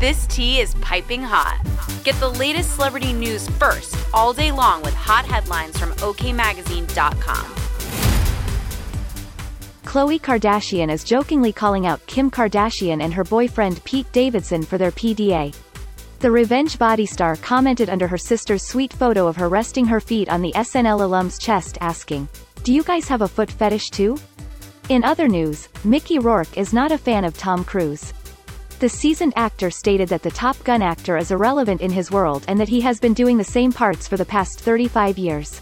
This tea is piping hot. Get the latest celebrity news first all day long with hot headlines from OKMagazine.com. Khloe Kardashian is jokingly calling out Kim Kardashian and her boyfriend Pete Davidson for their PDA. The Revenge body star commented under her sister's sweet photo of her resting her feet on the SNL alum's chest asking, Do you guys have a foot fetish too? In other news, Mickey Rourke is not a fan of Tom Cruise. The seasoned actor stated that the Top Gun actor is irrelevant in his world and that he has been doing the same parts for the past 35 years.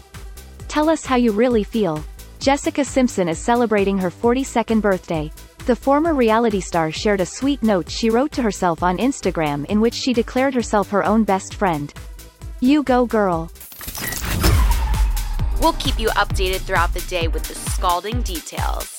Tell us how you really feel. Jessica Simpson is celebrating her 42nd birthday. The former reality star shared a sweet note she wrote to herself on Instagram in which she declared herself her own best friend. You go girl. We'll keep you updated throughout the day with the scalding details.